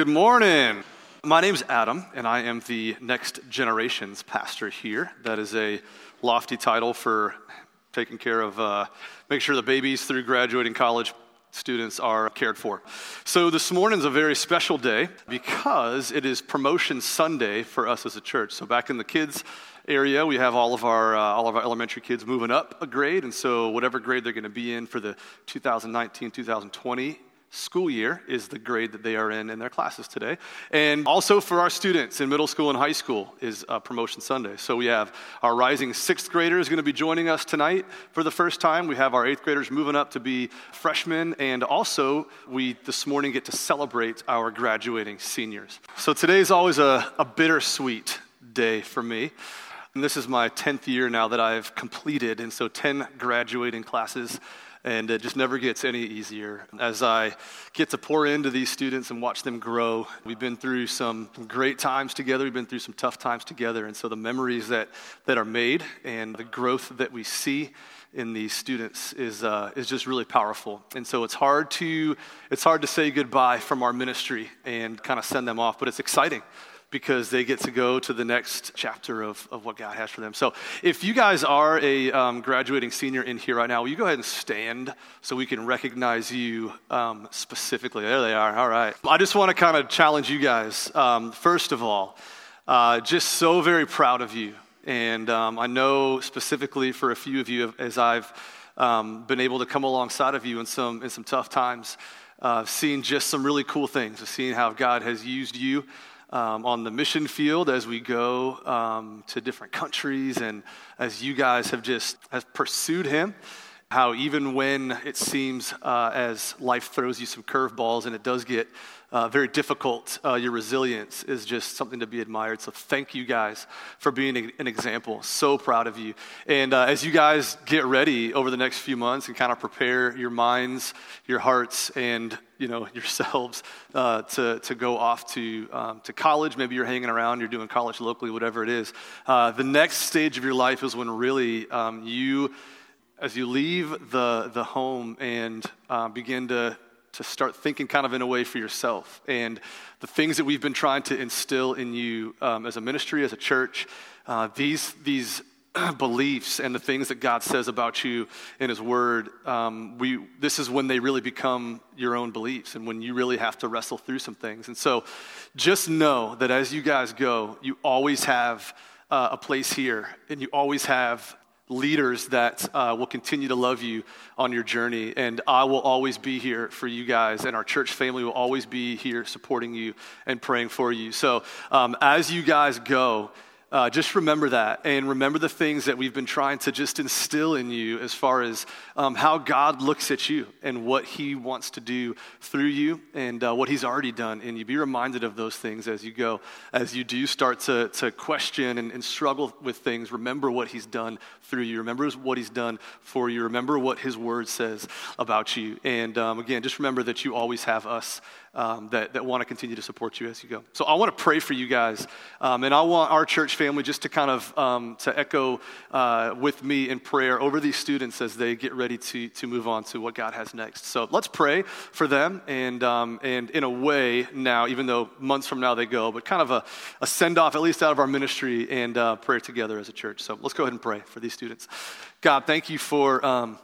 Good morning. My name's Adam, and I am the Next Generations pastor here. That is a lofty title for taking care of, uh, make sure the babies through graduating college students are cared for. So this morning's a very special day because it is promotion Sunday for us as a church. So back in the kids area, we have all of our uh, all of our elementary kids moving up a grade, and so whatever grade they're going to be in for the 2019-2020 school year is the grade that they are in in their classes today. And also for our students in middle school and high school is uh, Promotion Sunday. So we have our rising sixth graders going to be joining us tonight for the first time. We have our eighth graders moving up to be freshmen. And also, we this morning get to celebrate our graduating seniors. So today is always a, a bittersweet day for me. And this is my 10th year now that I've completed. And so 10 graduating classes and it just never gets any easier. As I get to pour into these students and watch them grow, we've been through some great times together, we've been through some tough times together, and so the memories that, that are made and the growth that we see in these students is, uh, is just really powerful. And so it's hard to, it's hard to say goodbye from our ministry and kind of send them off, but it's exciting because they get to go to the next chapter of, of what God has for them. So, if you guys are a um, graduating senior in here right now, will you go ahead and stand so we can recognize you um, specifically? There they are. All right. I just want to kind of challenge you guys. Um, first of all, uh, just so very proud of you. And um, I know specifically for a few of you, as I've um, been able to come alongside of you in some, in some tough times, uh, seeing just some really cool things, seeing how God has used you um, on the mission field as we go um, to different countries and as you guys have just have pursued him how even when it seems uh, as life throws you some curveballs and it does get uh, very difficult, uh, your resilience is just something to be admired. So thank you guys for being an example. So proud of you. And uh, as you guys get ready over the next few months and kind of prepare your minds, your hearts, and you know yourselves uh, to, to go off to, um, to college maybe you're hanging around you're doing college locally whatever it is uh, the next stage of your life is when really um, you as you leave the, the home and uh, begin to, to start thinking kind of in a way for yourself and the things that we've been trying to instill in you um, as a ministry, as a church, uh, these, these beliefs and the things that God says about you in His Word, um, we, this is when they really become your own beliefs and when you really have to wrestle through some things. And so just know that as you guys go, you always have uh, a place here and you always have leaders that uh, will continue to love you on your journey. And I will always be here for you guys, and our church family will always be here supporting you and praying for you. So um, as you guys go, uh, just remember that and remember the things that we've been trying to just instill in you as far as um, how God looks at you and what He wants to do through you and uh, what He's already done in you. Be reminded of those things as you go. As you do start to, to question and, and struggle with things, remember what He's done through you. Remember what He's done for you. Remember what His Word says about you. And um, again, just remember that you always have us um, that, that want to continue to support you as you go. So I want to pray for you guys, um, and I want our church family just to kind of um, to echo uh, with me in prayer over these students as they get ready to, to move on to what God has next. So let's pray for them, and, um, and in a way now, even though months from now they go, but kind of a, a send off, at least out of our ministry, and uh, pray together as a church. So let's go ahead and pray for these students. God, thank you for, um,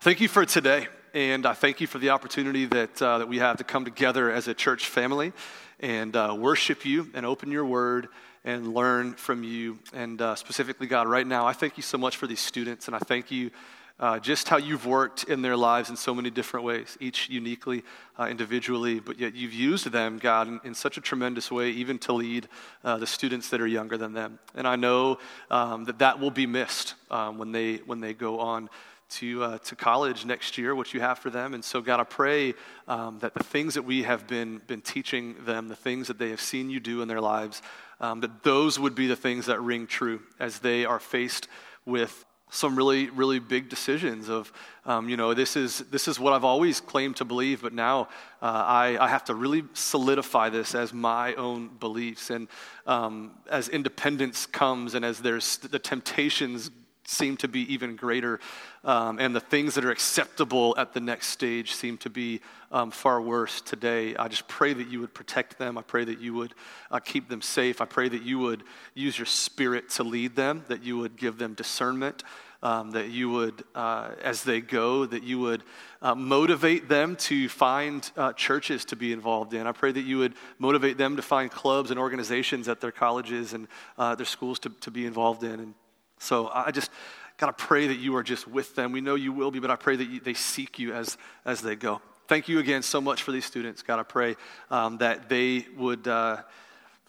thank you for today. And I thank you for the opportunity that, uh, that we have to come together as a church family and uh, worship you and open your word and learn from you. And uh, specifically, God, right now, I thank you so much for these students. And I thank you uh, just how you've worked in their lives in so many different ways, each uniquely, uh, individually, but yet you've used them, God, in, in such a tremendous way, even to lead uh, the students that are younger than them. And I know um, that that will be missed um, when, they, when they go on to, uh, to college next year, what you have for them. And so, God, I pray um, that the things that we have been, been teaching them, the things that they have seen you do in their lives, um, that those would be the things that ring true as they are faced with some really, really big decisions of, um, you know, this is, this is what I've always claimed to believe, but now uh, I, I have to really solidify this as my own beliefs. And um, as independence comes and as there's the temptations seem to be even greater, um, and the things that are acceptable at the next stage seem to be um, far worse today. I just pray that you would protect them. I pray that you would uh, keep them safe. I pray that you would use your spirit to lead them, that you would give them discernment. Um, that you would, uh, as they go, that you would uh, motivate them to find uh, churches to be involved in. I pray that you would motivate them to find clubs and organizations at their colleges and uh, their schools to, to be involved in. And so I just got to pray that you are just with them. We know you will be, but I pray that you, they seek you as, as they go. Thank you again so much for these students. God, I pray um, that they would uh,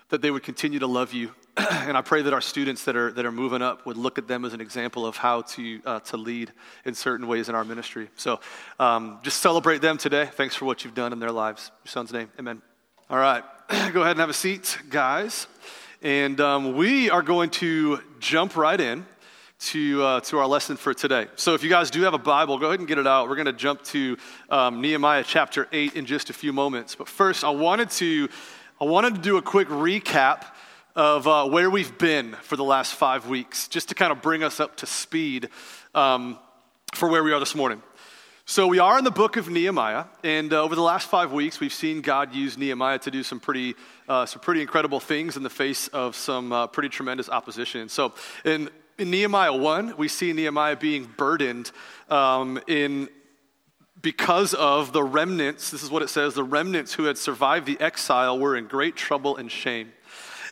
that they would continue to love you, and I pray that our students that are that are moving up would look at them as an example of how to uh, to lead in certain ways in our ministry. So, um, just celebrate them today. Thanks for what you've done in their lives. Your son's name, Amen. All right, go ahead and have a seat, guys. And um, we are going to jump right in to, uh, to our lesson for today. So, if you guys do have a Bible, go ahead and get it out. We're going to jump to um, Nehemiah chapter 8 in just a few moments. But first, I wanted to, I wanted to do a quick recap of uh, where we've been for the last five weeks, just to kind of bring us up to speed um, for where we are this morning. So, we are in the book of Nehemiah, and uh, over the last five weeks, we've seen God use Nehemiah to do some pretty, uh, some pretty incredible things in the face of some uh, pretty tremendous opposition. So, in, in Nehemiah 1, we see Nehemiah being burdened um, in because of the remnants, this is what it says the remnants who had survived the exile were in great trouble and shame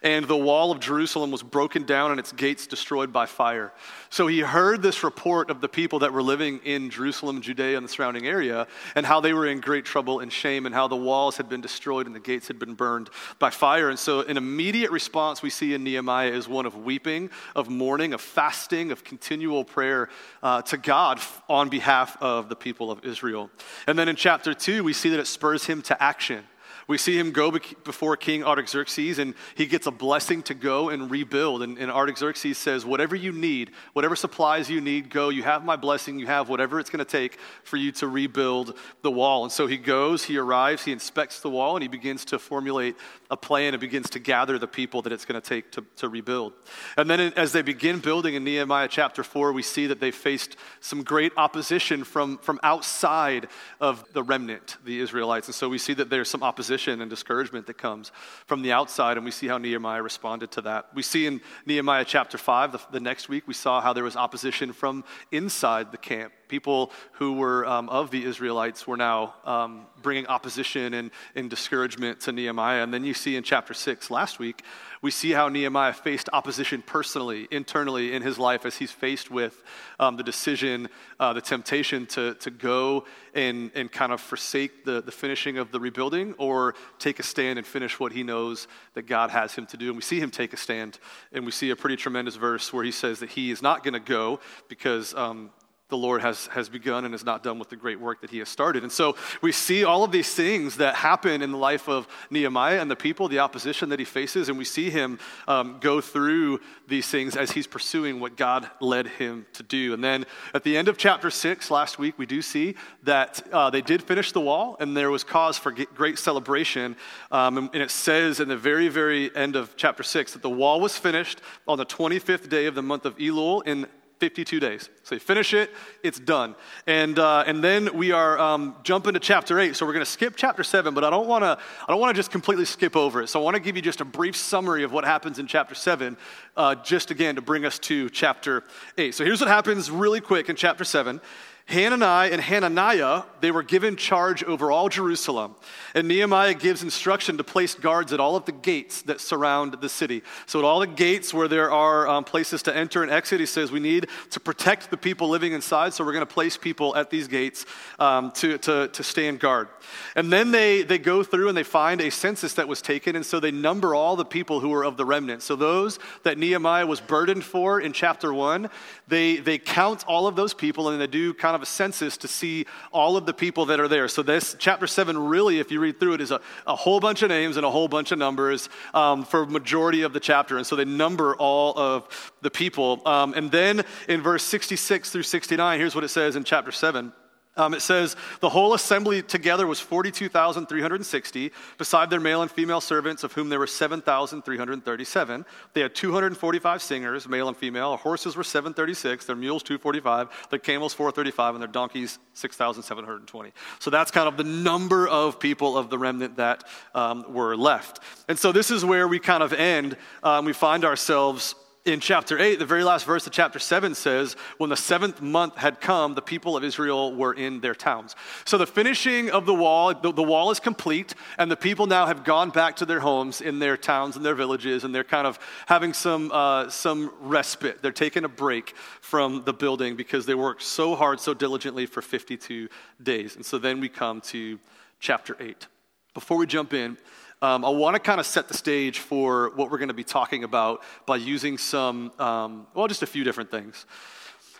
and the wall of Jerusalem was broken down and its gates destroyed by fire. So he heard this report of the people that were living in Jerusalem, Judea, and the surrounding area, and how they were in great trouble and shame, and how the walls had been destroyed and the gates had been burned by fire. And so, an immediate response we see in Nehemiah is one of weeping, of mourning, of fasting, of continual prayer uh, to God on behalf of the people of Israel. And then in chapter 2, we see that it spurs him to action. We see him go before King Artaxerxes, and he gets a blessing to go and rebuild. And, and Artaxerxes says, Whatever you need, whatever supplies you need, go. You have my blessing. You have whatever it's going to take for you to rebuild the wall. And so he goes, he arrives, he inspects the wall, and he begins to formulate a plan and begins to gather the people that it's going to take to, rebuild. And then as they begin building in Nehemiah chapter 4, we see that they faced some great opposition from, from outside of the remnant, the Israelites. And so we see that there's some opposition opposition and discouragement that comes from the outside, and we see how Nehemiah responded to that. We see in Nehemiah chapter 5, the, the next week, we saw how there was opposition from inside the camp. People who were um, of the Israelites were now um, bringing opposition and, and discouragement to Nehemiah. And then you see in chapter 6 last week, we see how Nehemiah faced opposition personally, internally in his life as he's faced with um, the decision, uh, the temptation to, to go and, and kind of forsake the, the finishing of the rebuilding or take a stand and finish what he knows that God has him to do. And we see him take a stand, and we see a pretty tremendous verse where he says that he is not going to go because um, the Lord has, has begun and is not done with the great work that he has started. And so we see all of these things that happen in the life of Nehemiah and the people, the opposition that he faces, and we see him um, go through these things as he's pursuing what God led him to do. And then at the end of chapter six last week, we do see that uh, they did finish the wall and there was cause for great celebration. Um, and, and it says in the very, very end of chapter six that the wall was finished on the 25th day of the month of Elul in 52 days. So you finish it, it's done. And, uh, and then we are um, jumping to chapter 8. So we're going to skip chapter 7, but I don't want to I don't want to just completely skip over it. So I want to give you just a brief summary of what happens in chapter 7, uh, just again to bring us to chapter 8. So here's what happens really quick in chapter 7. Hanani and Hananiah, they were given charge over all Jerusalem. And Nehemiah gives instruction to place guards at all of the gates that surround the city. So, at all the gates where there are um, places to enter and exit, he says we need to protect the people living inside. So, we're going to place people at these gates um, to, to, to stand guard. And then they, they go through and they find a census that was taken. And so they number all the people who were of the remnant. So, those that Nehemiah was burdened for in chapter 1, they, they count all of those people and they do kind of of a census to see all of the people that are there. So, this chapter 7 really, if you read through it, is a, a whole bunch of names and a whole bunch of numbers um, for majority of the chapter. And so they number all of the people. Um, and then in verse 66 through 69, here's what it says in chapter 7. Um, it says the whole assembly together was 42,360, beside their male and female servants, of whom there were 7,337. They had 245 singers, male and female. Their horses were 736, their mules 245, their camels 435, and their donkeys 6,720. So that's kind of the number of people of the remnant that um, were left. And so this is where we kind of end. Um, we find ourselves in chapter 8, the very last verse of chapter 7 says, When the seventh month had come, the people of Israel were in their towns. So the finishing of the wall, the, the, wall is complete, and the people now have gone back to their homes in their towns and their villages, and they're kind of having some, uh, some respite. They're taking a break from the building because they worked so hard, so diligently for 52 days. And so then we come to chapter 8. Before we jump in, um, I want to kind of set the stage for what we're going to be talking about by using some, um, well, just a few different things.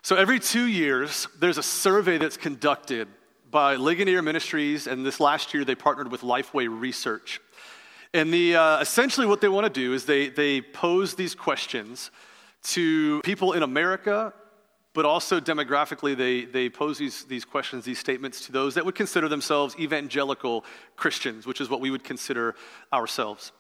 So every two years, there's a survey that's conducted by Ligonier Ministries, and this last year they partnered with Lifeway Research. And the, uh, essentially, what they want to do is they, they pose these questions to people in America but also demographically, they, they pose these, these questions, these statements to those that would consider themselves evangelical Christians, which is what we would consider ourselves.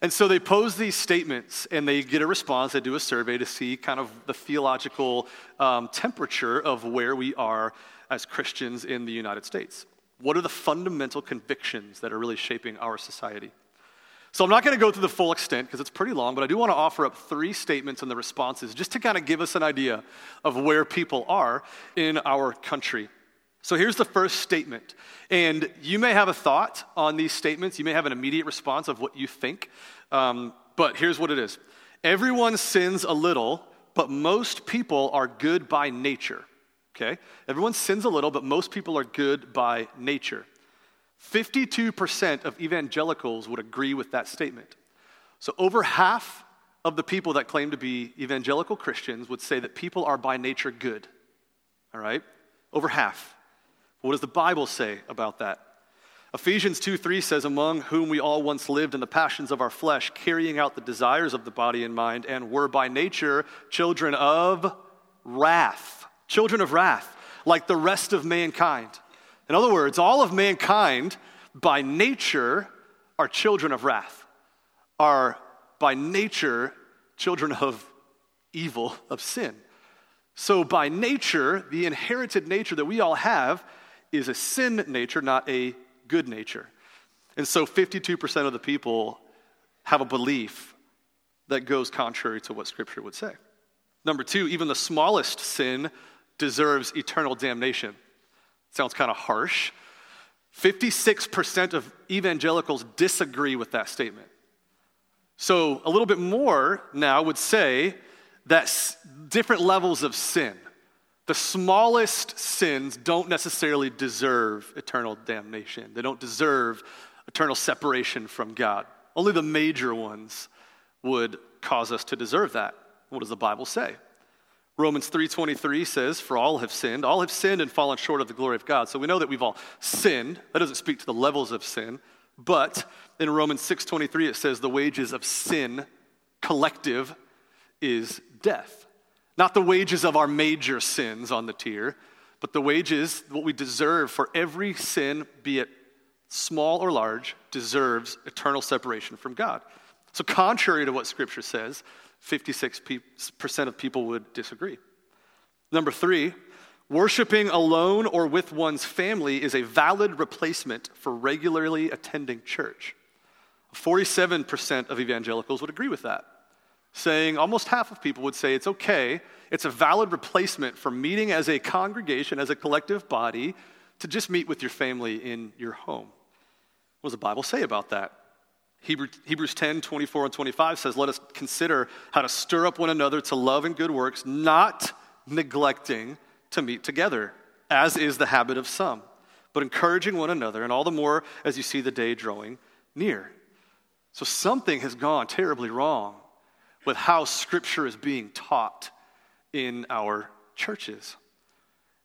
And so they pose these statements and they get a response. They do a survey to see kind of the theological um, temperature of where we are as Christians in the United States. What are the fundamental convictions that are really shaping our society? So I'm not going to go through the full extent because it's pretty long, but I do want to offer up three statements and the responses just to kind of give us an idea of where people are in our country. So here's the first statement. And you may have a thought on these statements. You may have an immediate response of what you think. Um, but here's what it is Everyone sins a little, but most people are good by nature. Okay? Everyone sins a little, but most people are good by nature. 52% of evangelicals would agree with that statement. So, over half of the people that claim to be evangelical Christians would say that people are by nature good. All right? Over half. What does the Bible say about that? Ephesians 2 3 says, Among whom we all once lived in the passions of our flesh, carrying out the desires of the body and mind, and were by nature children of wrath. Children of wrath, like the rest of mankind. In other words, all of mankind by nature are children of wrath, are by nature children of evil, of sin. So, by nature, the inherited nature that we all have is a sin nature, not a good nature. And so, 52% of the people have a belief that goes contrary to what Scripture would say. Number two, even the smallest sin deserves eternal damnation. Sounds kind of harsh. 56% of evangelicals disagree with that statement. So, a little bit more now would say that different levels of sin, the smallest sins don't necessarily deserve eternal damnation. They don't deserve eternal separation from God. Only the major ones would cause us to deserve that. What does the Bible say? Romans 3:23 says, "For all have sinned, all have sinned and fallen short of the glory of God." So we know that we've all sinned. That doesn't speak to the levels of sin, but in Romans 6:23 it says the wages of sin collective is death. Not the wages of our major sins on the tier, but the wages what we deserve for every sin, be it small or large, deserves eternal separation from God. So contrary to what scripture says, 56% of people would disagree. Number three, worshiping alone or with one's family is a valid replacement for regularly attending church. 47% of evangelicals would agree with that, saying almost half of people would say it's okay, it's a valid replacement for meeting as a congregation, as a collective body, to just meet with your family in your home. What does the Bible say about that? Hebrews 10, 24 and 25 says, Let us consider how to stir up one another to love and good works, not neglecting to meet together, as is the habit of some, but encouraging one another, and all the more as you see the day drawing near. So something has gone terribly wrong with how Scripture is being taught in our churches.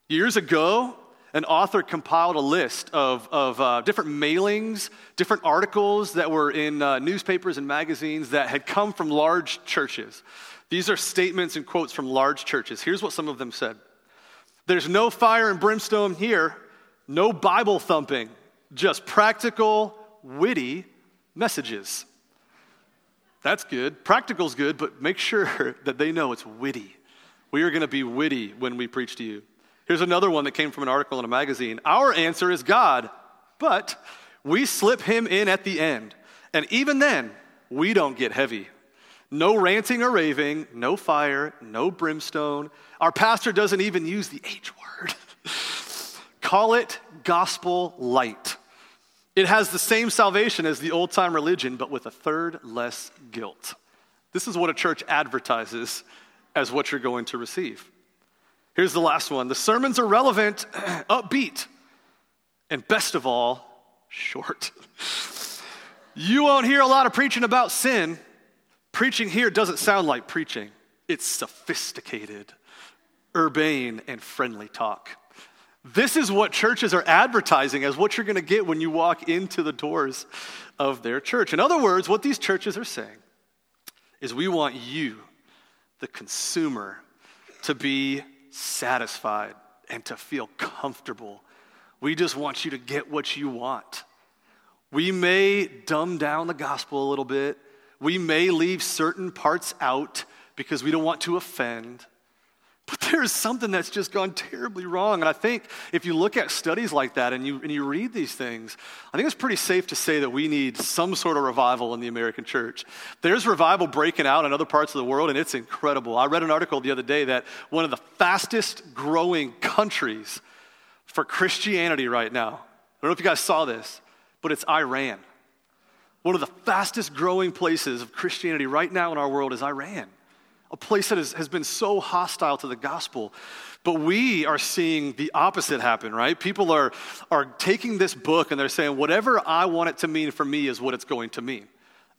Years ago, an author compiled a list of, of uh, different mailings, different articles that were in uh, newspapers and magazines that had come from large churches. These are statements and quotes from large churches. Here's what some of them said There's no fire and brimstone here, No Bible thumping, just practical, witty messages. That's good. Practical's good, but make sure that they know it's witty. We are going to be witty when we preach to you. Here's another one that came from an article in a magazine. Our answer is God, but we slip him in at the end. And even then, we don't get heavy. No ranting or raving, no fire, no brimstone. Our pastor doesn't even use the H word. Call it gospel light. It has the same salvation as the old time religion, but with a third less guilt. This is what a church advertises as what you're going to receive. Here's the last one the sermons are relevant, upbeat, and best of all, short. You won't hear a lot of preaching about sin. Preaching here doesn't sound like preaching, it's sophisticated, urbane, and friendly talk. This is what churches are advertising as what you're going to get when you walk into the doors of their church. In other words, what these churches are saying is we want you, the consumer, to be satisfied and to feel comfortable. We just want you to get what you want. We may dumb down the gospel a little bit. We may leave certain parts out because we don't want to offend. But there's something that's just gone terribly wrong. And I think if you look at studies like that and you, and you read these things, I think it's pretty safe to say that we need some sort of revival in the American church. There's revival breaking out in other parts of the world, and it's incredible. I read an article the other day that one of the fastest growing countries for Christianity right now, I don't know if you guys saw this, but it's Iran. One of the fastest growing places of Christianity right now in our world is Iran a place that is, has been so hostile to the gospel. But we are seeing the opposite happen, right? People are, are taking this book and they're saying, whatever I want it to mean for me is what it's going to mean.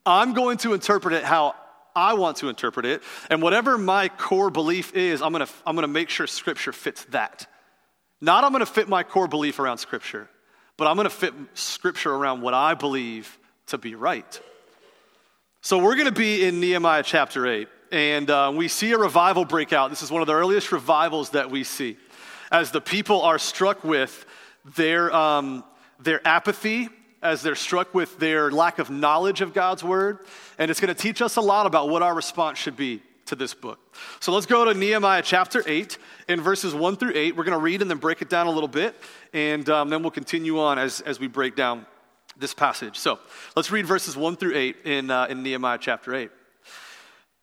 I'm going to interpret it how I want to interpret it. And whatever my core belief is, I'm going to, I'm going to make sure Scripture fits that. Not I'm going to fit my core belief around Scripture, but I'm going to fit Scripture around what I believe to be right. So we're going to be in Nehemiah chapter 8 and uh, we see a revival break out. This is one of the earliest revivals that we see. As the people are struck with their, um, their apathy, as they're struck with their lack of knowledge of God's word, and it's going to teach us a lot about what our response should be to this book. So let's go to Nehemiah chapter 8 in verses 1 through 8. We're going to read and then break it down a little bit, and um, then we'll continue on as, as we break down this passage. So let's read verses 1 through 8 in, uh, in Nehemiah chapter 8.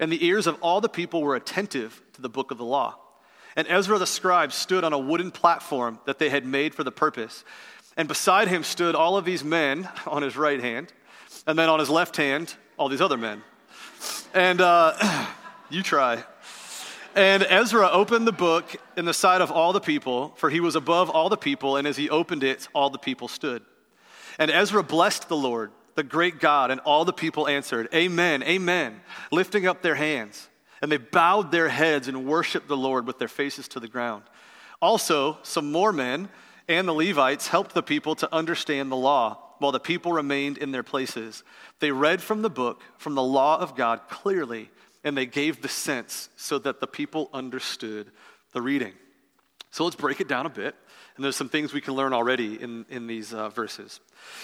and the ears of all the people were attentive to the book of the law. And Ezra the scribe stood on a wooden platform that they had made for the purpose. And beside him stood all of these men on his right hand, and then on his left hand, all these other men. And uh, you try. And Ezra opened the book in the sight of all the people, for he was above all the people, and as he opened it, all the people stood. And Ezra blessed the Lord the great God. And all the people answered, Amen, Amen, lifting up their hands. And they bowed their heads and worshiped the Lord with their faces to the ground. Also, some more men and the Levites helped the people to understand the law while the people remained in their places. They read from the book, from the law of God clearly, and they gave the sense so that the people understood the reading. So let's break it down a bit. And there's some things we can learn already in, in these uh, verses.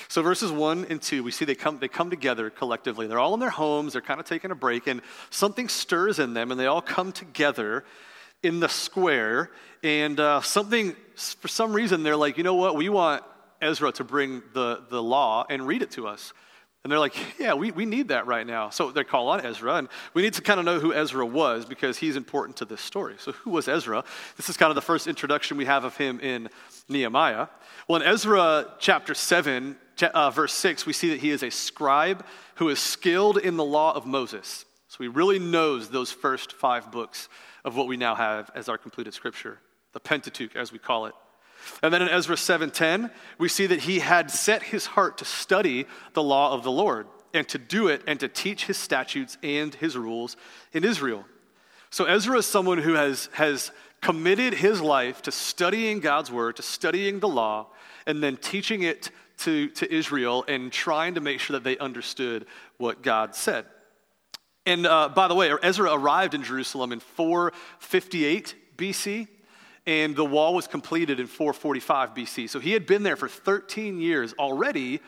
So, verses one and two, we see they come, they come together collectively. They're all in their homes, they're kind of taking a break, and something stirs in them, and they all come together in the square. And uh, something, for some reason, they're like, you know what? We want Ezra to bring the, the law and read it to us. And they're like, yeah, we, we need that right now. So they call on Ezra, and we need to kind of know who Ezra was because he's important to this story. So, who was Ezra? This is kind of the first introduction we have of him in Nehemiah. Well, in Ezra chapter 7, uh, verse 6, we see that he is a scribe who is skilled in the law of Moses. So, he really knows those first five books of what we now have as our completed scripture, the Pentateuch, as we call it. And then in Ezra 7:10, we see that he had set his heart to study the law of the Lord and to do it and to teach his statutes and his rules in Israel. So Ezra is someone who has, has committed his life to studying God's word, to studying the law, and then teaching it to, to Israel and trying to make sure that they understood what God said. And uh, by the way, Ezra arrived in Jerusalem in 458 BC, and the wall was completed in 445 BC. So he had been there for 13 years already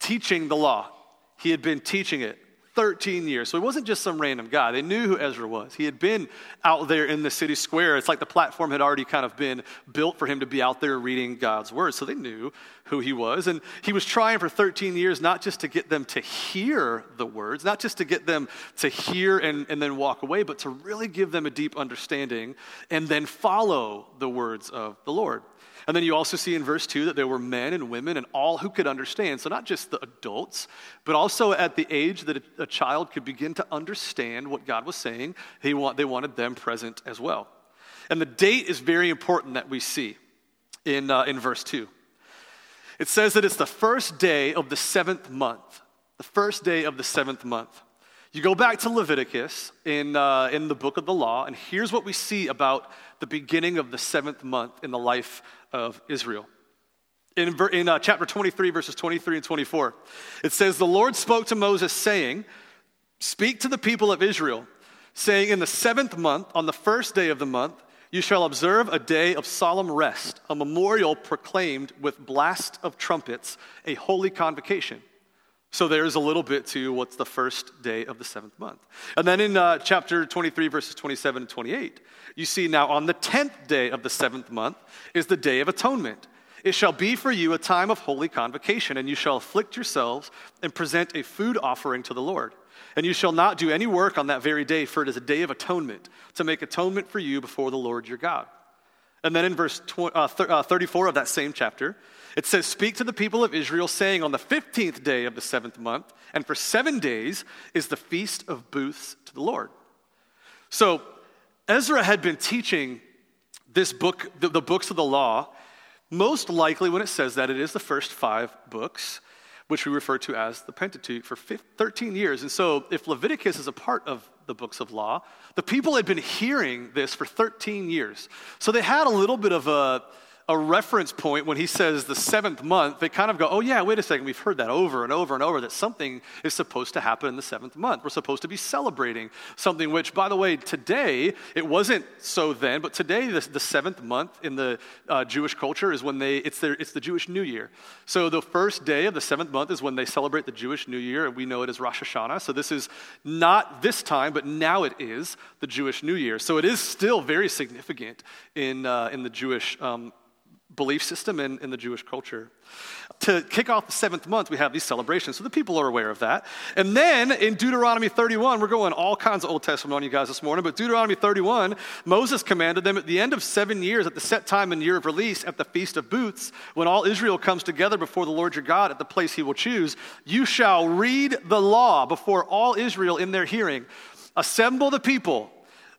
teaching the law. He had been teaching it 13 years. So he wasn't just some random guy. They knew who Ezra was. He had been out there in the city square. It's like the platform had already kind of been built for him to be out there reading God's word. So they knew who he was. And he was trying for 13 years not just to get them to hear the words, not just to get them to hear and, and then walk away, but to really give them a deep understanding and then follow the words of the Lord. And then you also see in verse 2 that there were men and women and all who could understand. So, not just the adults, but also at the age that a, child could begin to understand what God was saying, they, want, they wanted them present as well. And the date is very important that we see in, uh, in verse 2. It says that it's the first day of the seventh month. The first day of the seventh month. You go back to Leviticus in, uh, in the book of the law, and here's what we see about the beginning of the seventh month in the life of Israel. In, in uh, chapter 23, verses 23 and 24, it says, The Lord spoke to Moses, saying, Speak to the people of Israel, saying, In the seventh month, on the first day of the month, you shall observe a day of solemn rest, a memorial proclaimed with blast of trumpets, a holy convocation. So there's a little bit to what's the first day of the seventh month. And then in uh, chapter 23, verses 27 and 28, you see now on the 10th day of the seventh month is the day of atonement. It shall be for you a time of holy convocation, and you shall afflict yourselves and present a food offering to the Lord. And you shall not do any work on that very day, for it is a day of atonement, to make atonement for you before the Lord your God. And then in verse uh, uh, 34 of that same chapter, it says, Speak to the people of Israel, saying, On the 15th day of the seventh month, and for seven days is the feast of booths to the Lord. So Ezra had been teaching this book, the, the books of the law. Most likely, when it says that, it is the first five books, which we refer to as the Pentateuch, for 15, 13 years. And so, if Leviticus is a part of the books of law, the people had been hearing this for 13 years. So, they had a little bit of a a reference point when he says the seventh month, they kind of go, oh, yeah, wait a second, we've heard that over and over and over that something is supposed to happen in the seventh month. We're supposed to be celebrating something, which, by the way, today, it wasn't so then, but today, the, the seventh month in the uh, Jewish culture is when they, it's, their, it's the Jewish New Year. So the first day of the seventh month is when they celebrate the Jewish New Year, and we know it as Rosh Hashanah. So this is not this time, but now it is the Jewish New Year. So it is still very significant in, uh, in the Jewish um, belief system in, in the Jewish culture. To kick off the seventh month, we have these celebrations, so the people are aware of that. And then in Deuteronomy 31, we're going all kinds of Old Testament on you guys this morning, but Deuteronomy 31, Moses commanded them at the end of seven years, at the set time and year of release, at the Feast of Booths, when all Israel comes together before the Lord your God at the place he will choose, you shall read the law before all Israel in their hearing. Assemble the people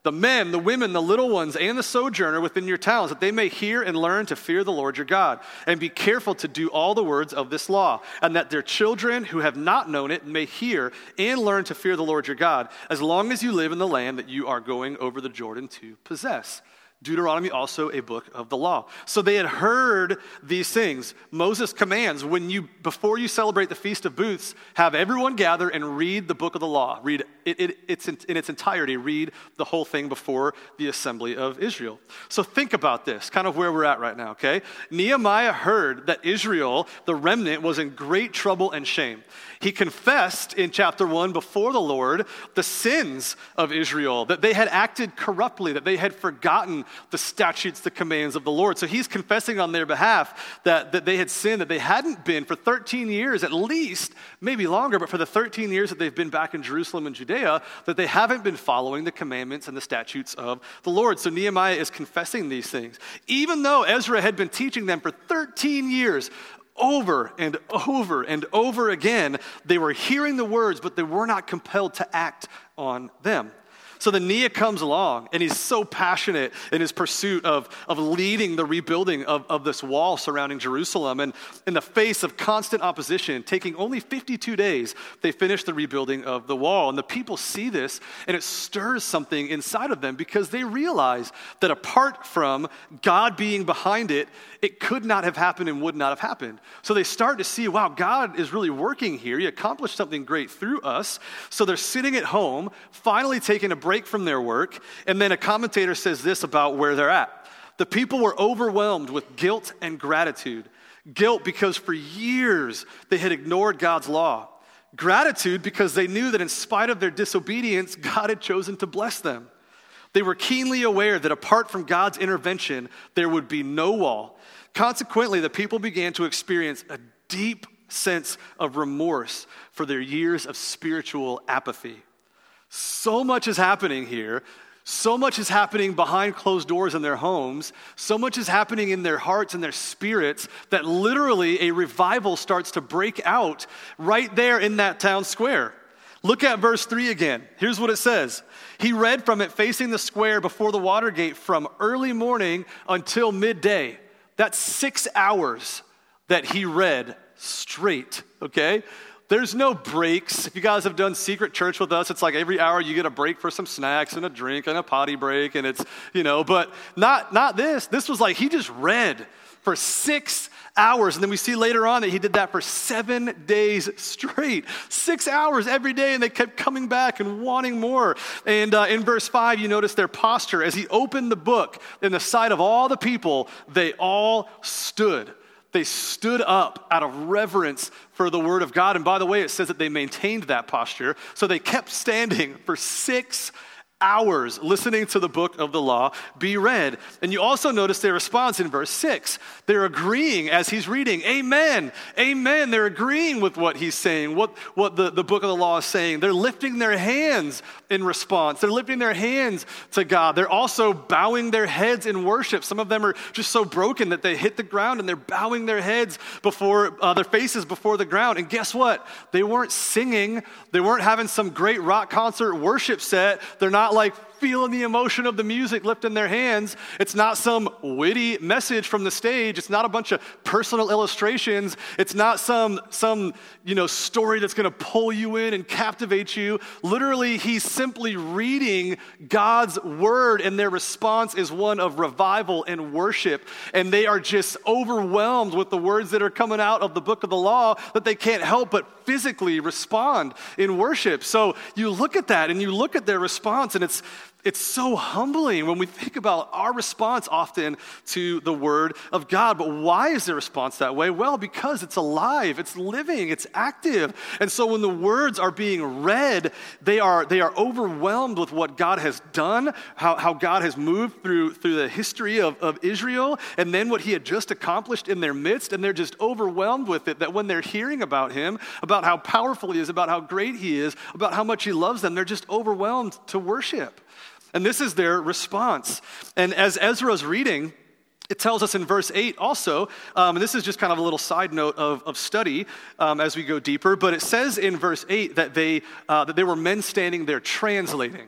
the men, the women, the little ones, and the sojourner within your towns, that they may hear and learn to fear the Lord your God, and be careful to do all the words of this law, and that their children who have not known it may hear and learn to fear the Lord your God, as long as you live in the land that you are going over the Jordan to possess. Deuteronomy also a book of the law. So they had heard these things. Moses commands when you before you celebrate the feast of booths, have everyone gather and read the book of the law. Read it, it it's in, in its entirety. Read the whole thing before the assembly of Israel. So think about this, kind of where we're at right now, okay? Nehemiah heard that Israel, the remnant, was in great trouble and shame. He confessed in chapter 1 before the Lord the sins of Israel, that they had acted corruptly, that they had forgotten the statutes, the commands of the Lord. So he's confessing on their behalf that, that they had sinned, that they hadn't been for 13 years at least, maybe longer, but for the 13 years that they've been back in Jerusalem and Judea, that they haven't been following the commandments and the statutes of the Lord. So Nehemiah is confessing these things. Even though Ezra had been teaching them for 13 years, over and over and over again, they were hearing the words, but they were not compelled to act on them. So Nehemiah comes along and he's so passionate in his pursuit of, of leading the rebuilding of, of this wall surrounding Jerusalem. And in the face of constant opposition, taking only 52 days, they finish the rebuilding of the wall. And the people see this and it stirs something inside of them because they realize that apart from God being behind it, it could not have happened and would not have happened. So they start to see, wow, God is really working here. He accomplished something great through us. So they're sitting at home, finally taking a break from their work. And then a commentator says this about where they're at. The people were overwhelmed with guilt and gratitude. Guilt because for years they had ignored God's law. Gratitude because they knew that in spite of their disobedience, God had chosen to bless them. They were keenly aware that apart from God's intervention, there would be no wall. Consequently, the people began to experience a deep sense of remorse for their years of spiritual apathy. So much is happening here. So much is happening behind closed doors in their homes. So much is happening in their hearts and their spirits that literally a revival starts to break out right there in that town square. Look at verse 3 again. Here's what it says He read from it facing the square before the water gate from early morning until midday. That's six hours that he read straight, okay? There's no breaks. If you guys have done secret church with us, it's like every hour you get a break for some snacks and a drink and a potty break, and it's, you know, but not, not this. This was like he just read for six hours. And then we see later on that he did that for seven days straight. Six hours every day, and they kept coming back and wanting more. And uh, in verse five, you notice their posture. As he opened the book in the sight of all the people, they all stood. They stood up out of reverence for the word of God. And by the way, it says that they maintained that posture. So they kept standing for six hours listening to the book of the law be read. And you also notice their response in verse 6. They're agreeing as he's reading, Amen, Amen. They're agreeing with what he's saying, what, what the, the book of the law is saying. They're lifting their hands in response. They're lifting their hands to God. They're also bowing their heads in worship. Some of them are just so broken that they hit the ground and they're bowing their heads before uh, their faces before the ground. And guess what? They weren't singing, they weren't having some great rock concert worship set. They're not like feeling the emotion of the music lifting their hands. It's not some witty message from the stage. It's not a bunch of personal illustrations. It's not some, some you know, story that's going to pull you in and captivate you. Literally, he's simply reading God's word, and their response is one of revival and worship. And they are just overwhelmed with the words that are coming out of the book of the law that they can't help but physically respond in worship. So you look at that and you look at their response, and it's it's so humbling when we think about our response often to the Word of God. But why is their response that way? Well, because it's alive, it's living, it's active. And so when the words are being read, they are, they are overwhelmed with what God has done, how, how God has moved through, through the history of, of Israel, and then what He had just accomplished in their midst. And they're just overwhelmed with it that when they're hearing about Him, about how powerful He is, about how great He is, about how much He loves them, they're just overwhelmed to worship. And this is their response. And as Ezra's reading, it tells us in verse 8 also, um, and this is just kind of a little side note of, of study um, as we go deeper, but it says in verse 8 that they, uh, that they were men standing there translating.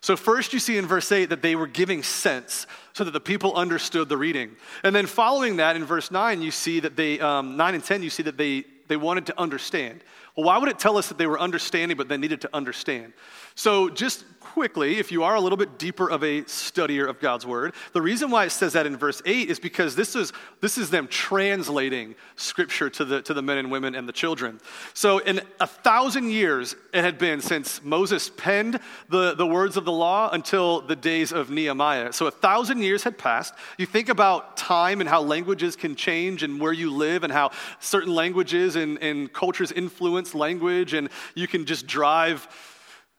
So, first you see in verse 8 that they were giving sense so that the people understood the reading. And then following that in verse 9, you see that they, um, 9 and 10, you see that they, they wanted to understand. Well, why would it tell us that they were understanding but they needed to understand? So, just quickly, if you are a little bit deeper of a studier of God's word, the reason why it says that in verse 8 is because this is, this is them translating scripture to the, to the men and women and the children. So, in a thousand years, it had been since Moses penned the, the words of the law until the days of Nehemiah. So, a thousand years had passed. You think about time and how languages can change and where you live and how certain languages and, and cultures influence language, and you can just drive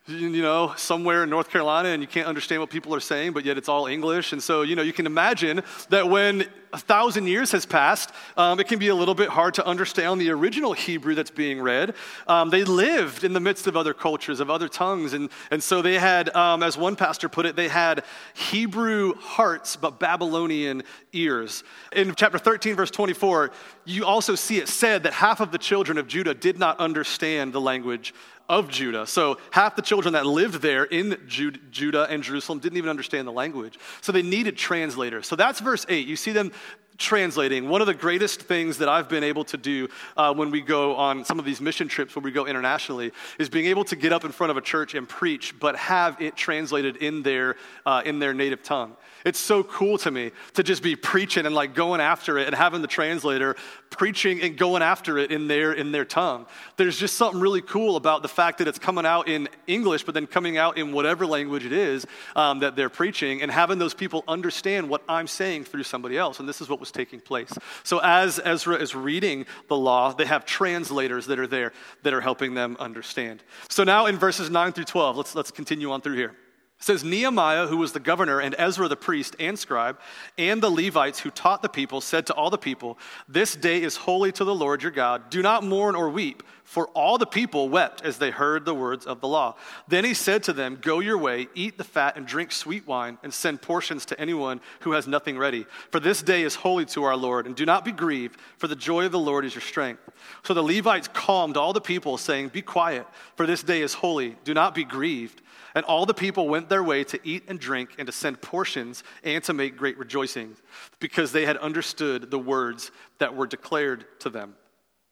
you know, somewhere in North Carolina and you can't understand what people are saying, but yet it's all English. And so, you know, you can imagine that when a thousand years has passed, um, it can be a little bit hard to understand the original Hebrew that's being read. Um, they lived in the midst of other cultures, of other tongues. And, and so they had, um, as one pastor put it, they had Hebrew hearts, but Babylonian ears. In chapter 13, verse 24, you also see it said that half of the children of Judah did not understand the language of Judah. So half the children that lived there in Judah and Jerusalem didn't even understand the language. So they needed translators. So that's verse 8. You see them translating. One of the greatest things that I've been able to do uh, when we go on some of these mission trips, when we go internationally, is being able to get up in front of a church and preach, but have it translated in their, uh, in their native tongue. It's so cool to me to just be preaching and like going after it and having the translator preaching and going after it in their in their tongue. There's just something really cool about the fact that it's coming out in English, but then coming out in whatever language it is um, that they're preaching, and having those people understand what I'm saying through somebody else. And this is what was taking place. So as Ezra is reading the law, they have translators that are there that are helping them understand. So now in verses 9 through 12, let's, let's continue on through here. It says Nehemiah, who was the governor, and Ezra the priest and scribe, and the Levites who taught the people, said to all the people, This day is holy to the Lord your God. Do not mourn or weep, for all the people wept as they heard the words of the law. Then he said to them, Go your way, eat the fat, and drink sweet wine, and send portions to anyone who has nothing ready. For this day is holy to our Lord, and do not be grieved, for the joy of the Lord is your strength. So the Levites calmed all the people, saying, Be quiet, for this day is holy. Do not be grieved. And all the people went their way to eat and drink and to send portions and to make great rejoicings because they had understood the words that were declared to them.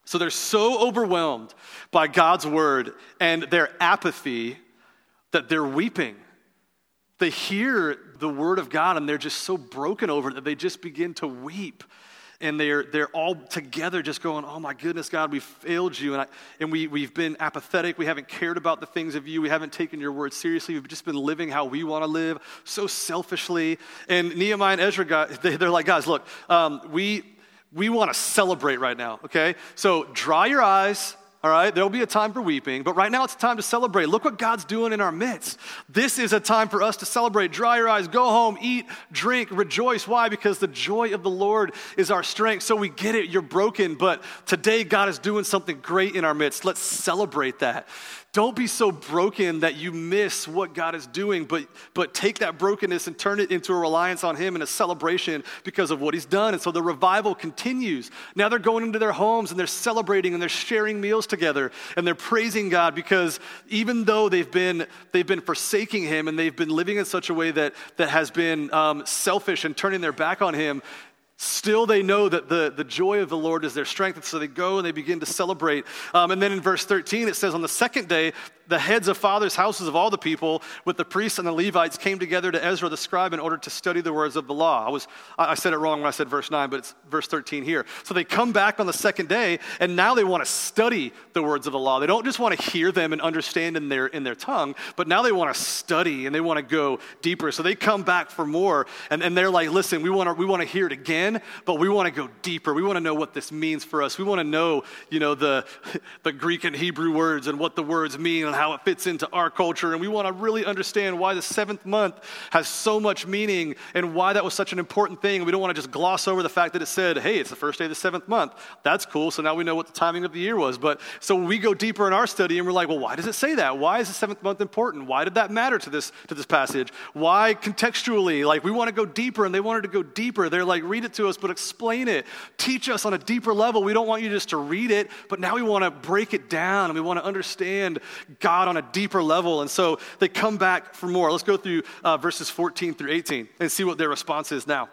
So they're so overwhelmed by God's word and their apathy that they're weeping. They hear the word of God and they're just so broken over it that they just begin to weep and they're, they're all together just going, Oh my goodness, God, we failed you. And, I, and we, we've been apathetic. We haven't cared about the things of you. We haven't taken your word seriously. We've just been living how we want to live so selfishly. And Nehemiah and Ezra, got, they, are like, Guys, look, um, we, we want to celebrate right now, okay? So dry your eyes all right? There'll be a time for weeping, but right now it's a time to celebrate. Look what God's doing in our midst. This is a time for us to celebrate. Dry your eyes, go home, eat, drink, rejoice. Why? Because the joy of the Lord is our strength. So we get it, you're broken, but today God is doing something great in our midst. Let's celebrate that. Don't be so broken that you miss what God is doing, but, but take that brokenness and turn it into a reliance on Him and a celebration because of what He's done. And so the revival continues. Now they're going into their homes and they're celebrating and they're sharing meals together and they're praising God because even though they've been, they've been forsaking Him and they've been living in such a way that, that has been um, selfish and turning their back on Him, Still, they know that the, the joy of the Lord is their strength. And so they go and they begin to celebrate. Um, and then in verse 13, it says, On the second day, the heads of fathers' houses of all the people, with the priests and the Levites, came together to Ezra the scribe in order to study the words of the law. I, was, I said it wrong when I said verse 9, but it's verse 13 here. So they come back on the second day, and now they want to study the words of the law. They don't just want to hear them and understand in their, in their tongue, but now they want to study and they want to go deeper. So they come back for more, and, and they're like, listen, we want to we want to hear it again, but we want to go deeper. We want to know what this means for us. We want to know, you know, the, the Greek and Hebrew words and what the words mean and how it fits into our culture. And we want to really understand why the seventh month has so much meaning and why that was such an important thing. We don't want to just gloss over the fact that it said, hey, it's the first day of the seventh month. That's cool. So now we know what the timing of the year was. But so we go deeper in our study and we're like, well, why does it say that? Why is the seventh month important? Why did that matter to this, to this passage? Why contextually? Like, we want to go deeper and they wanted to go deeper. They're like, read it to us, but explain it. Teach us on a deeper level. We don't want you just to read it, but now we want to break it down and we want to understand God on a deeper level. And so they come back for more. Let's go through uh, verses 14 through 18 and see what their response is now.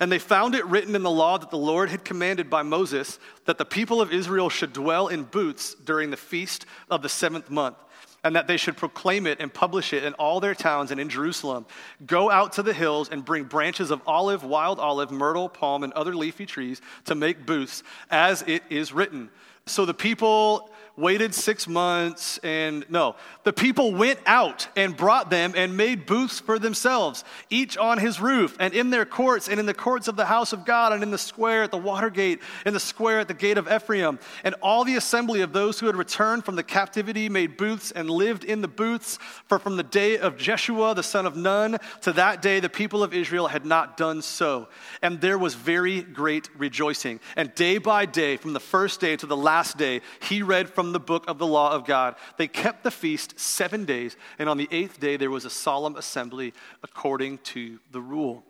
And they found it written in the law that the Lord had commanded by Moses that the people of Israel should dwell in booths during the feast of the seventh month, and that they should proclaim it and publish it in all their towns and in Jerusalem. Go out to the hills and bring branches of olive, wild olive, myrtle, palm, and other leafy trees to make booths, as it is written. So the people waited six months and no, the people went out and brought them and made booths for themselves, each on his roof and in their courts and in the courts of the house of God and in the square at the water gate, in the square at the gate of Ephraim. And all the assembly of those who had returned from the captivity made booths and lived in the booths. For from the day of Jeshua, the son of Nun, to that day the people of Israel had not done so. And there was very great rejoicing. And day by day, from the first day to the last day, he read from the book of the law of God. They kept the feast seven days, and on the eighth day there was a solemn assembly according to the rule.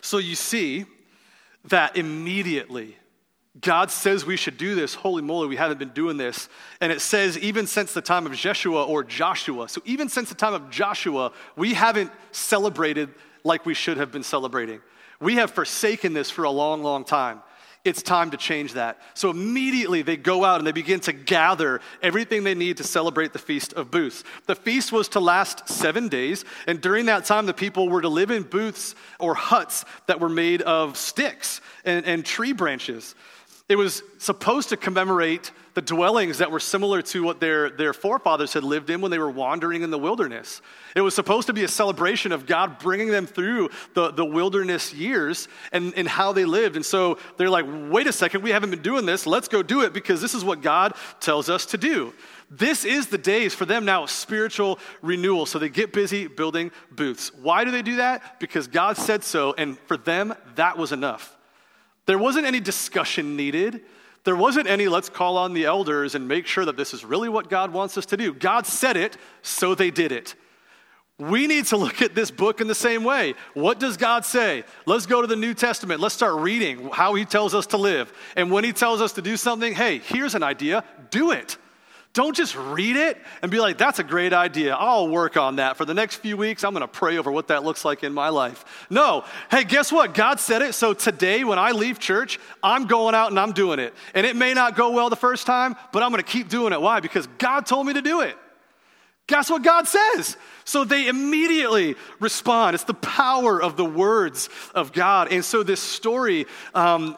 So you see that immediately God says we should do this. Holy moly, we haven't been doing this. And it says, even since the time of Jeshua or Joshua. So, even since the time of Joshua, we haven't celebrated like we should have been celebrating. We have forsaken this for a long, long time. It's time to change that. So immediately they go out and they begin to gather everything they need to celebrate the Feast of Booths. The feast was to last seven days, and during that time, the people were to live in booths or huts that were made of sticks and, and tree branches. It was supposed to commemorate the dwellings that were similar to what their, their forefathers had lived in when they were wandering in the wilderness. It was supposed to be a celebration of God bringing them through the, the wilderness years and, and how they lived. And so they're like, wait a second, we haven't been doing this. Let's go do it because this is what God tells us to do. This is the days for them now spiritual renewal. So they get busy building booths. Why do they do that? Because God said so, and for them, that was enough. There wasn't any discussion needed. There wasn't any, let's call on the elders and make sure that this is really what God wants us to do. God said it, so they did it. We need to look at this book in the same way. What does God say? Let's go to the New Testament. Let's start reading how He tells us to live. And when He tells us to do something, hey, here's an idea, do it. Don't just read it and be like, that's a great idea. I'll work on that. For the next few weeks, I'm going to pray over what that looks like in my life. No. Hey, guess what? God said it. So today, when I leave church, I'm going out and I'm doing it. And it may not go well the first time, but I'm going to keep doing it. Why? Because God told me to do it. Guess what God says? So they immediately respond. It's the power of the words of God. And so this story, um,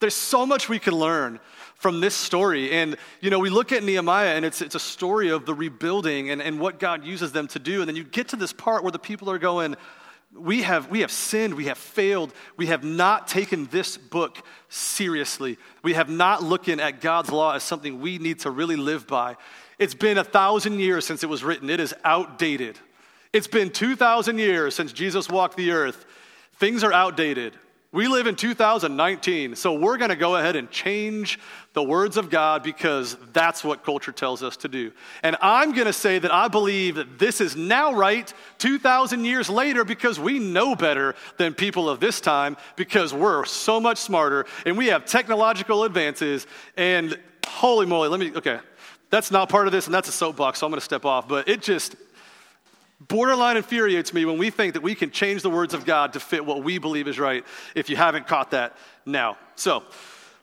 there's so much we can learn from this story. And, you know, we look at Nehemiah and it's, it's a story of the rebuilding and, and what God uses them to do. And then you get to this part where the people are going, we have, we have sinned, we have failed, we have not taken this book seriously. We have not looking at God's law as something we need to really live by. It's been a thousand years since it was written, it is outdated. It's been 2,000 years since Jesus walked the earth. Things are outdated. We live in 2019, so we're going to go ahead and change the words of God because that's what culture tells us to do. And I'm going to say that I believe that this is now right 2,000 years later because we know better than people of this time because we're so much smarter and we have technological advances. And holy moly, let me, okay, that's not part of this and that's a soapbox, so I'm going to step off. But it just, borderline infuriates me when we think that we can change the words of God to fit what we believe is right if you haven't caught that now. So,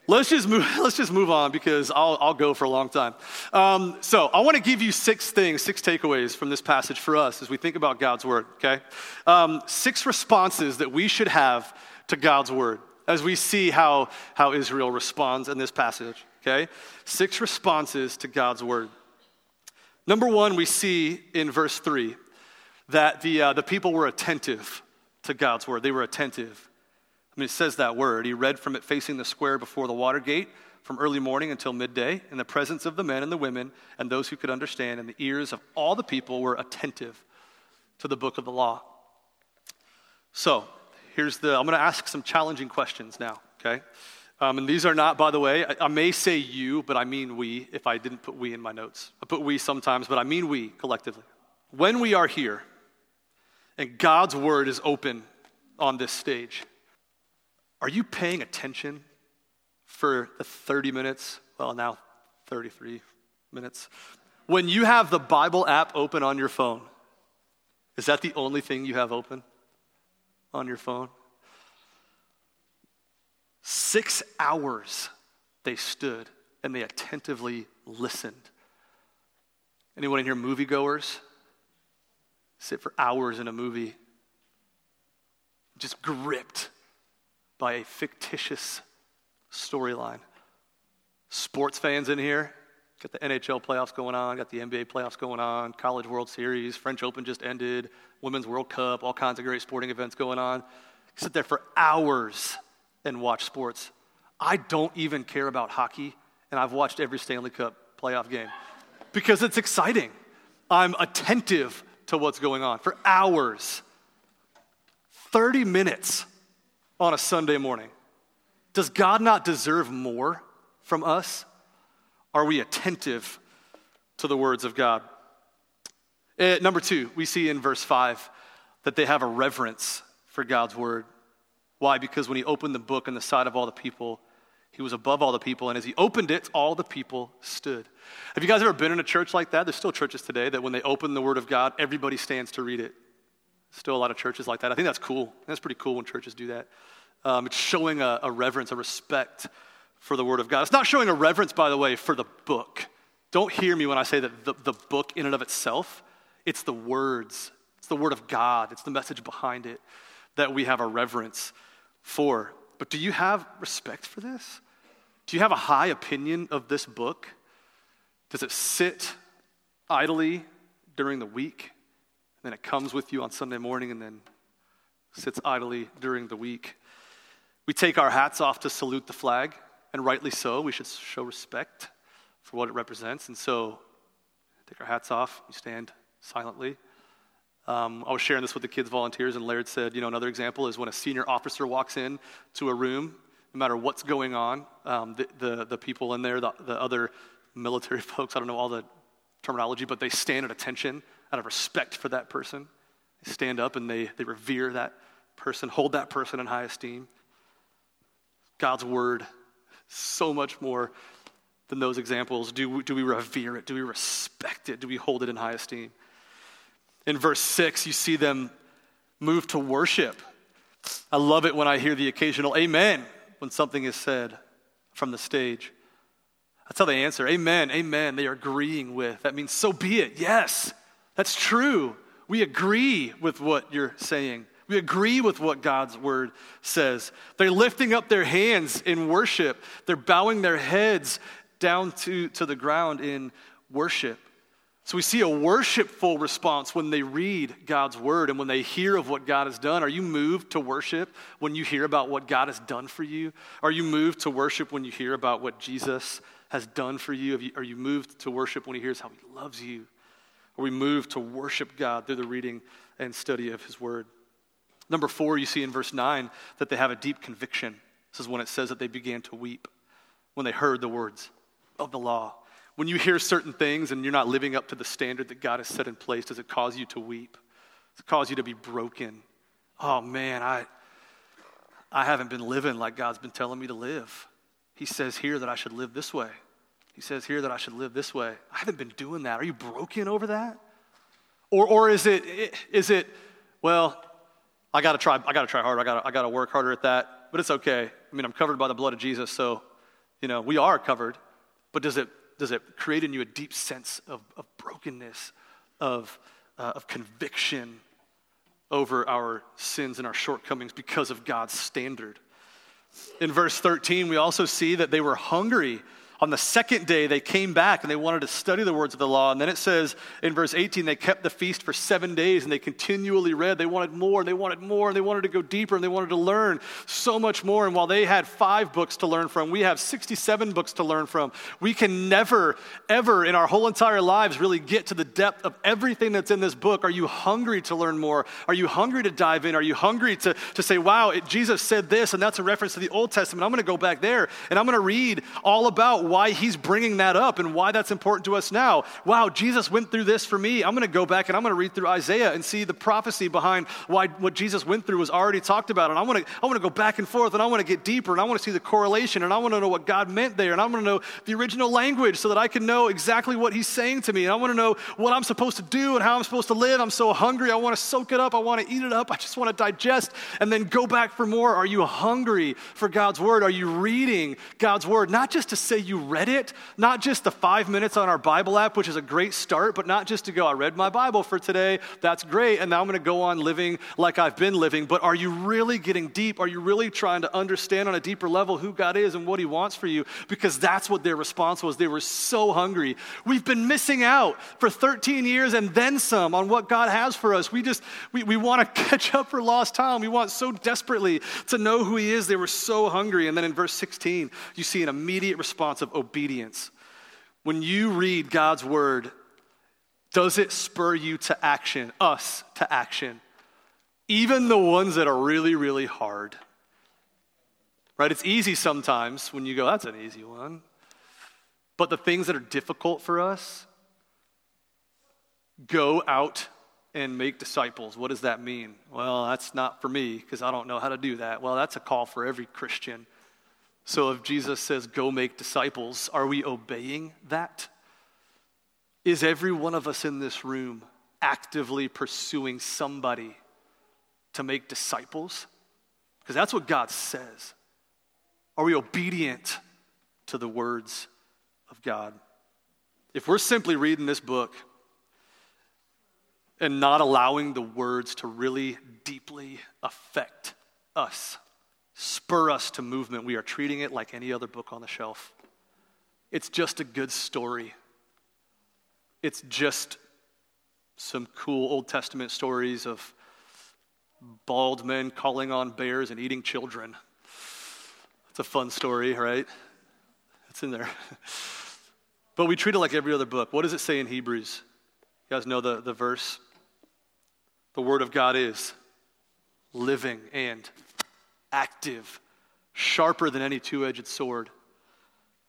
Let's just move, let's just move on because I'll, I'll go for a long time. Um, so, I want to give you six things, six takeaways from this passage for us as we think about God's word, okay? Um, six responses that we should have to God's word as we see how, how Israel responds in this passage, okay? Six responses to God's word. Number one, we see in verse three that the, uh, the people were attentive to God's word. They were attentive. I mean, it says that word. He read from it facing the square before the water gate from early morning until midday in the presence of the men and the women and those who could understand, and the ears of all the people were attentive to the book of the law. So, here's the, I'm going to ask some challenging questions now, okay? Um, and these are not, by the way, I, I, may say you, but I mean we if I didn't put we in my notes. I put we sometimes, but I mean we collectively. When we are here, and God's word is open on this stage. Are you paying attention for the 30 minutes? Well, now 33 minutes. When you have the Bible app open on your phone, is that the only thing you have open on your phone? Six hours they stood and they attentively listened. Anyone in here moviegoers? Sit for hours in a movie, just gripped by a fictitious storyline. Sports fans in here, Got the NHL playoffs going on, got the NBA playoffs going on, College World Series, French Open just ended, Women's World Cup, all kinds of great sporting events going on. Sit there for hours and watch sports. I don't even care about hockey, and I've watched every Stanley Cup playoff game because it's exciting. I'm attentive to what's going on for hours. 30 minutes on a Sunday morning. Does God not deserve more from us? Are we attentive to the words of God? Uh, number two, we see in verse 5 that they have a reverence for God's word. Why? Because when he opened the book in the sight of all the people, he was above all the people, and as he opened it, all the people stood. Have you guys ever been in a church like that? There's still churches today that when they open the Word of God, everybody stands to read it. Still a lot of churches like that. I think that's cool. That's pretty cool when churches do that. Um, it's showing a, a reverence, a respect for the Word of God. It's not showing a reverence, by the way, for the book. Don't hear me when I say that the, the book in and of itself, it's the words, it's the Word of God, it's the message behind it that we have a reverence for. But do you have respect for this? Do you have a high opinion of this book? Does it sit idly during the week? And then it comes with you on Sunday morning and then sits idly during the week. We take our hats off to salute the flag, and rightly so. We should show respect for what it represents. And so, take our hats off, we stand silently. Um, I was sharing this with the kids' volunteers, and Laird said, you know, another example is when a senior officer walks in to a room no matter what's going on, um, the, the, the, people in there, the, the other military folks, I don't know all the terminology, but they stand at attention out of respect for that person. They stand up and they, they revere that person, hold that person in high esteem. God's word, so much more than those examples. Do, do we revere it? Do we respect it? Do we hold it in high esteem? In verse 6, you see them move to worship. I love it when I hear the occasional amen when something is said from the stage. That's how they answer. Amen, amen. They are agreeing with. That means so be it. Yes, that's true. We agree with what you're saying. We agree with what God's word says. They're lifting up their hands in worship. They're bowing their heads down to, to the ground in worship. So we see a worshipful response when they read God's word and when they hear of what God has done. Are you moved to worship when you hear about what God has done for you? Are you moved to worship when you hear about what Jesus has done for you? Are you moved to worship when he hears how he loves you? Are we moved to worship God through the reading and study of his word? Number four, you see in verse 9 that they have a deep conviction. This is when it says that they began to weep when they heard the words of the law. When you hear certain things and you're not living up to the standard that God has set in place, does it cause you to weep? Does it cause you to be broken? Oh man, I, I haven't been living like God's been telling me to live. He says here that I should live this way. He says here that I should live this way. I haven't been doing that. Are you broken over that? Or, or is, it, is it, well, I gotta try, I gotta try harder. I gotta, I gotta work harder at that, but it's okay. I mean, I'm covered by the blood of Jesus, so, you know, we are covered. But does it does it create in you a deep sense of, of brokenness, of, uh, of conviction over our sins and our shortcomings because of God's standard. In verse 13, we also see that they were hungry on the second day, they came back and they wanted to study the words of the law. And then it says in verse 18, they kept the feast for seven days and they continually read. They wanted more, and they wanted more, and they wanted to go deeper, and they wanted to learn so much more. And while they had five books to learn from, we have 67 books to learn from. We can never, ever in our whole entire lives really get to the depth of everything that's in this book. Are you hungry to learn more? Are you hungry to dive in? Are you hungry to, to say, wow, it, Jesus said this, and that's a reference to the Old Testament? I'm going to go back there and I'm going to read all about why he's bringing that up and why that's important to us now. Wow, Jesus went through this for me. I'm going to go back and I'm going to read through Isaiah and see the prophecy behind why what Jesus went through was already talked about. And I want to, I want to go back and forth and I want to get deeper and I want to see the correlation and I want to know what God meant there and I want to know the original language so that I can know exactly what he's saying to me. And I want to know what I'm supposed to do and how I'm supposed to live. I'm so hungry. I want to soak it up. I want to eat it up. I just want to digest and then go back for more. Are you hungry for God's word? Are you reading God's word? Not just to say you you read it, not just the five minutes on our Bible app, which is a great start, but not just to go, I read my Bible for today, that's great, and now I'm going to go on living like I've been living, but are you really getting deep? Are you really trying to understand on a deeper level who God is and what He wants for you? Because that's what their response was. They were so hungry. We've been missing out for 13 years and then some on what God has for us. We just, we, we want to catch up for lost time. We want so desperately to know who He is. They were so hungry. And then in verse 16, you see an immediate response of obedience. When you read God's word, does it spur you to action, us to action? Even the ones that are really, really hard. Right? It's easy sometimes when you go, that's an easy one. But the things that are difficult for us, go out and make disciples. What does that mean? Well, that's not for me because I don't know how to do that. Well, that's a call for every Christian. So if Jesus says, go make disciples, are we obeying that? Is every one of us in this room actively pursuing somebody to make disciples? Because that's what God says. Are we obedient to the words of God? If we're simply reading this book and not allowing the words to really deeply affect us, spur us to movement. We are treating it like any other book on the shelf. It's just a good story. It's just some cool Old Testament stories of bald men calling on bears and eating children. It's a fun story, right? It's in there. but we treat it like every other book. What does it say in Hebrews? You guys know the, the verse? The Word of God is living and active, sharper than any two edged sword,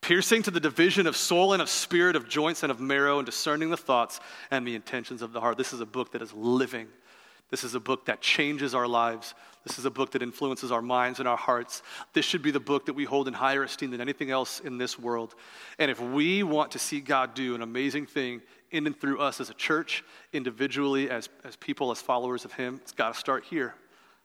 piercing to the division of soul and of spirit, of joints and of marrow, and discerning the thoughts and the intentions of the heart. This is a book that is living. This is a book that changes our lives. This is a book that influences our minds and our hearts. This should be the book that we hold in higher esteem than anything else in this world. And if we want to see God do an amazing thing in and through us as a church, individually, as, as people, as followers of Him, it's got to start here.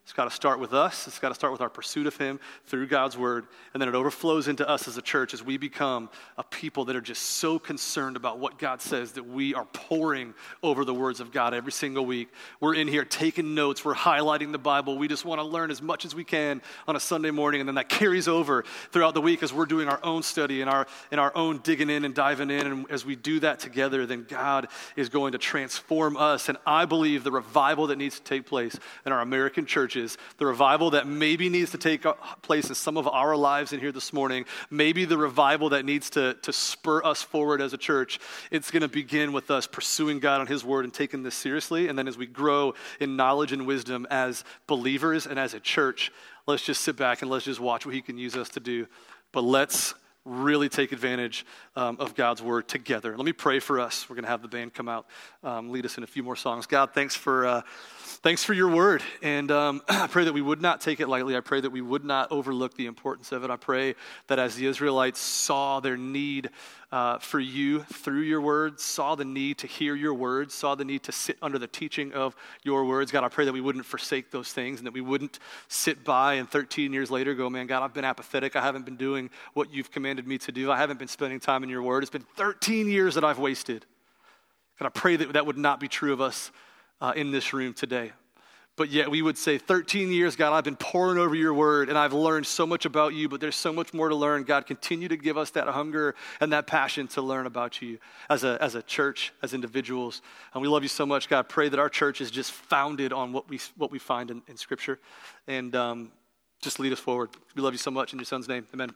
It's got to start with us. It's got to start with our pursuit of Him through God's Word. And then it overflows into us as a church as we become a people that are just so concerned about what God says that we are pouring over the words of God every single week. We're in here taking notes. We're highlighting the Bible. We just want to learn as much as we can on a Sunday morning. And then that carries over throughout the week as we're doing our own study and our, and our own digging in and diving in. And as we do that together, then God is going to transform us. And I believe the revival that needs to take place in our American church churches, the revival that maybe needs to take place in some of our lives in here this morning, maybe the revival that needs to, to spur us forward as a church, it's going to begin with us pursuing God on His Word and taking this seriously. And then as we grow in knowledge and wisdom as believers and as a church, let's just sit back and let's just watch what He can use us to do. But let's really take advantage um, of God's word together. Let me pray for us. We're going to have the band come out, um, lead us in a few more songs. God, thanks for. Uh, thanks for your word. And um, I pray that we would not take it lightly. I pray that we would not overlook the importance of it. I pray that as the Israelites saw their need uh, for you through your words, saw the need to hear your words, saw the need to sit under the teaching of your words, God, I pray that we wouldn't forsake those things and that we wouldn't sit by and 13 years later go, man, God, I've been apathetic. I haven't been doing what you've commanded me to do. I haven't been spending time in your word. It's been 13 years that I've wasted. God, I pray that that would not be true of us uh, in this room today. But yet we would say, 13 years, God, I've been pouring over your word and I've learned so much about you, but there's so much more to learn. God, continue to give us that hunger and that passion to learn about you as a, as a church, as individuals. And we love you so much, God. Pray that our church is just founded on what we, what we find in, in Scripture. And um, just lead us forward. We love you so much in your son's name. Amen.